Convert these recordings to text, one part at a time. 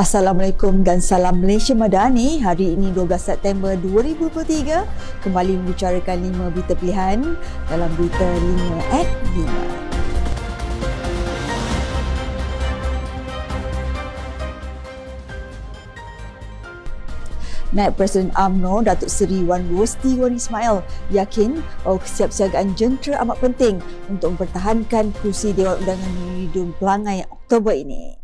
Assalamualaikum dan salam Malaysia Madani. Hari ini 12 September 2023 kembali membicarakan 5 berita pilihan dalam berita 5 at 5. Naib Presiden AMNO Datuk Seri Wan Rosti Wan Ismail yakin bahawa kesiapsiagaan jentera amat penting untuk mempertahankan kursi Dewan Undangan Meridun Pelangai Oktober ini.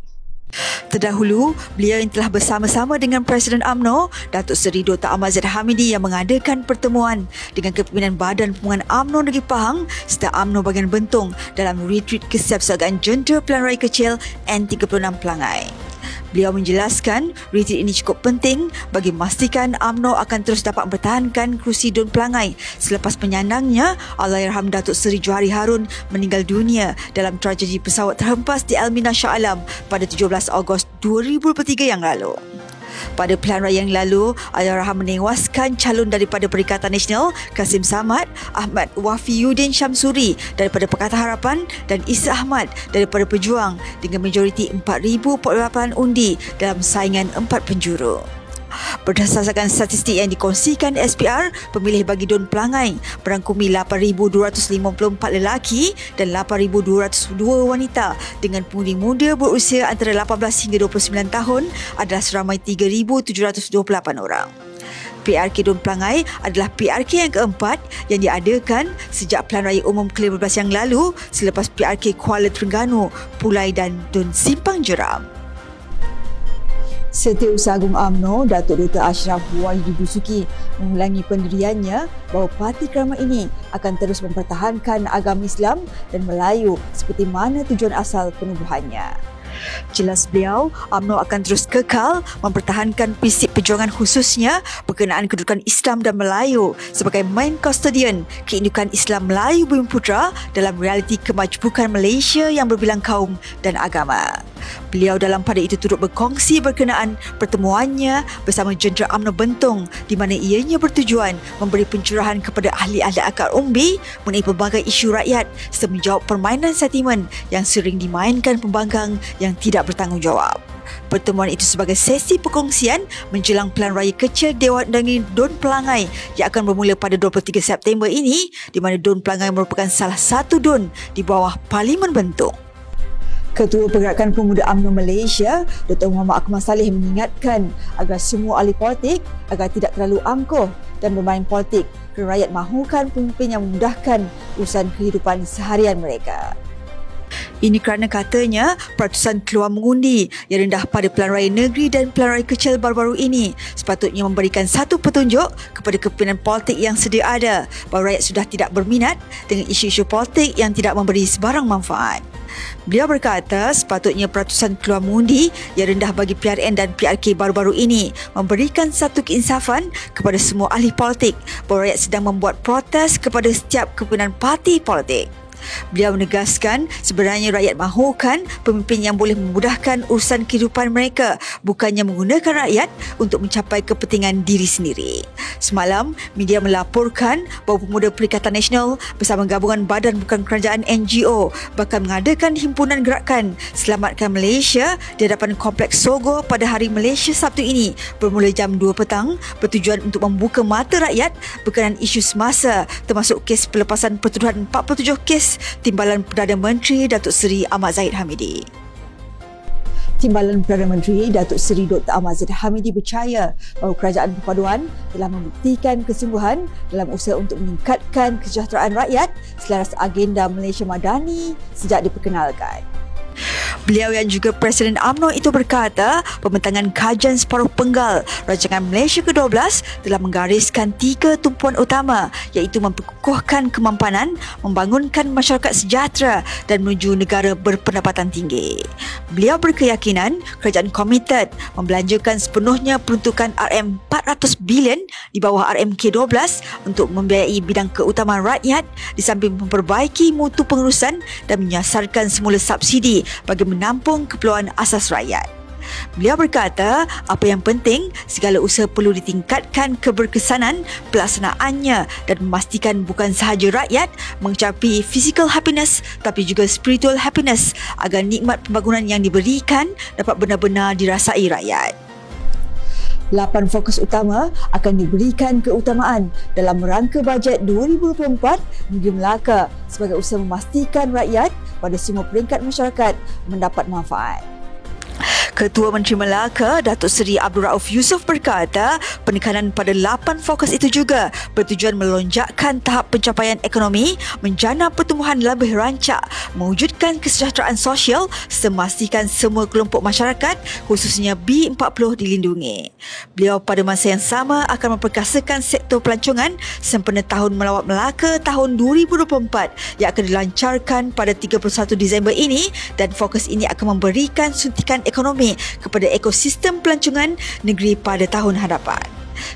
Terdahulu, beliau yang telah bersama-sama dengan Presiden AMNO, Datuk Seri Dr. Ahmad Zaid Hamidi yang mengadakan pertemuan dengan kepimpinan Badan Pembangunan AMNO Negeri Pahang serta AMNO bagian Bentong dalam retreat kesiapsiagaan jentera Pilihan Raya Kecil N36 Pelangai. Beliau menjelaskan retreat ini cukup penting bagi memastikan AMNO akan terus dapat mempertahankan kerusi Dun Pelangai selepas penyandangnya Allahyarham Datuk Seri Johari Harun meninggal dunia dalam tragedi pesawat terhempas di Elmina Shah Alam pada 17 Ogos 2023 yang lalu. Pada pilihan raya yang lalu, Ayahraham menewaskan calon daripada Perikatan Nasional Kasim Samad, Ahmad Wafiyuddin Syamsuri daripada Pakatan Harapan dan Isa Ahmad daripada Pejuang dengan majoriti 4,048 undi dalam saingan empat penjuru. Berdasarkan statistik yang dikongsikan SPR, pemilih bagi Don Pelangai berangkumi 8,254 lelaki dan 8,202 wanita dengan pengundi muda berusia antara 18 hingga 29 tahun adalah seramai 3,728 orang. PRK Don Pelangai adalah PRK yang keempat yang diadakan sejak Pelan Raya Umum ke-15 yang lalu selepas PRK Kuala Terengganu, Pulai dan Don Simpang Jeram. Setiausaha Agung AMNO, Datuk Dr. Ashraf Wahidi Dusuki mengulangi pendiriannya bahawa parti kerama ini akan terus mempertahankan agama Islam dan Melayu seperti mana tujuan asal penubuhannya. Jelas beliau, UMNO akan terus kekal mempertahankan prinsip perjuangan khususnya berkenaan kedudukan Islam dan Melayu sebagai main custodian keindukan Islam Melayu Bumi Putra dalam realiti kemajbukan Malaysia yang berbilang kaum dan agama. Beliau dalam pada itu turut berkongsi berkenaan pertemuannya bersama jentera UMNO Bentong di mana ianya bertujuan memberi pencerahan kepada ahli-ahli akar umbi mengenai pelbagai isu rakyat serta menjawab permainan sentimen yang sering dimainkan pembangkang yang tidak bertanggungjawab. Pertemuan itu sebagai sesi perkongsian menjelang pelan raya kecil Dewan Undangan Don Pelangai yang akan bermula pada 23 September ini di mana Don Pelangai merupakan salah satu Don di bawah Parlimen Bentong. Ketua Pergerakan Pemuda UMNO Malaysia, Dr. Muhammad Akmal Saleh mengingatkan agar semua ahli politik agar tidak terlalu angkuh dan bermain politik kerana rakyat mahukan pemimpin yang memudahkan urusan kehidupan seharian mereka. Ini kerana katanya peratusan keluar mengundi yang rendah pada pelan raya negeri dan pelan raya kecil baru-baru ini sepatutnya memberikan satu petunjuk kepada kepimpinan politik yang sedia ada bahawa rakyat sudah tidak berminat dengan isu-isu politik yang tidak memberi sebarang manfaat. Beliau berkata sepatutnya peratusan keluar mengundi yang rendah bagi PRN dan PRK baru-baru ini memberikan satu keinsafan kepada semua ahli politik bahawa rakyat sedang membuat protes kepada setiap kepimpinan parti politik. Beliau menegaskan sebenarnya rakyat mahukan pemimpin yang boleh memudahkan urusan kehidupan mereka bukannya menggunakan rakyat untuk mencapai kepentingan diri sendiri. Semalam, media melaporkan bahawa pemuda Perikatan Nasional bersama gabungan badan bukan kerajaan NGO bakal mengadakan himpunan gerakan Selamatkan Malaysia di hadapan Kompleks Sogo pada hari Malaysia Sabtu ini bermula jam 2 petang bertujuan untuk membuka mata rakyat berkenaan isu semasa termasuk kes pelepasan pertuduhan 47 kes Timbalan Perdana Menteri Datuk Seri Ahmad Zahid Hamidi. Timbalan Perdana Menteri Datuk Seri Dr. Ahmad Zahid Hamidi percaya bahawa Kerajaan Perpaduan telah membuktikan kesungguhan dalam usaha untuk meningkatkan kesejahteraan rakyat selaras agenda Malaysia Madani sejak diperkenalkan. Beliau yang juga Presiden AMNO itu berkata, pembentangan kajian separuh penggal Rancangan Malaysia ke-12 telah menggariskan tiga tumpuan utama iaitu memperkukuhkan kemampanan, membangunkan masyarakat sejahtera dan menuju negara berpendapatan tinggi. Beliau berkeyakinan kerajaan komited membelanjakan sepenuhnya peruntukan RM400 bilion di bawah RMK-12 untuk membiayai bidang keutamaan rakyat di samping memperbaiki mutu pengurusan dan menyasarkan semula subsidi bagi menampung keperluan asas rakyat. Beliau berkata, apa yang penting, segala usaha perlu ditingkatkan keberkesanan pelaksanaannya dan memastikan bukan sahaja rakyat mencapai physical happiness tapi juga spiritual happiness agar nikmat pembangunan yang diberikan dapat benar-benar dirasai rakyat. Lapan fokus utama akan diberikan keutamaan dalam rangka bajet 2024 Negeri Melaka sebagai usaha memastikan rakyat pada semua peringkat masyarakat mendapat manfaat. Ketua Menteri Melaka, Datuk Seri Abdul Rauf Yusof berkata, penekanan pada lapan fokus itu juga bertujuan melonjakkan tahap pencapaian ekonomi, menjana pertumbuhan lebih rancak, mewujudkan kesejahteraan sosial, semastikan semua kelompok masyarakat, khususnya B40 dilindungi. Beliau pada masa yang sama akan memperkasakan sektor pelancongan sempena Tahun Melawat Melaka tahun 2024 yang akan dilancarkan pada 31 Disember ini dan fokus ini akan memberikan suntikan ekonomi kepada ekosistem pelancongan negeri pada tahun hadapan.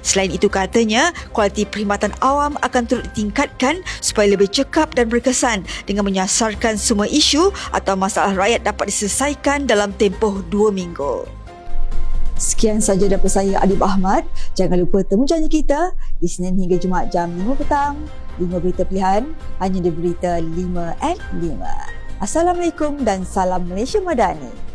Selain itu katanya, kualiti perkhidmatan awam akan turut ditingkatkan supaya lebih cekap dan berkesan dengan menyasarkan semua isu atau masalah rakyat dapat diselesaikan dalam tempoh dua minggu. Sekian saja daripada saya Adib Ahmad. Jangan lupa temu janji kita di Senin hingga Jumaat jam 5 petang. 5 berita pilihan hanya di berita 5 at 5. Assalamualaikum dan salam Malaysia Madani.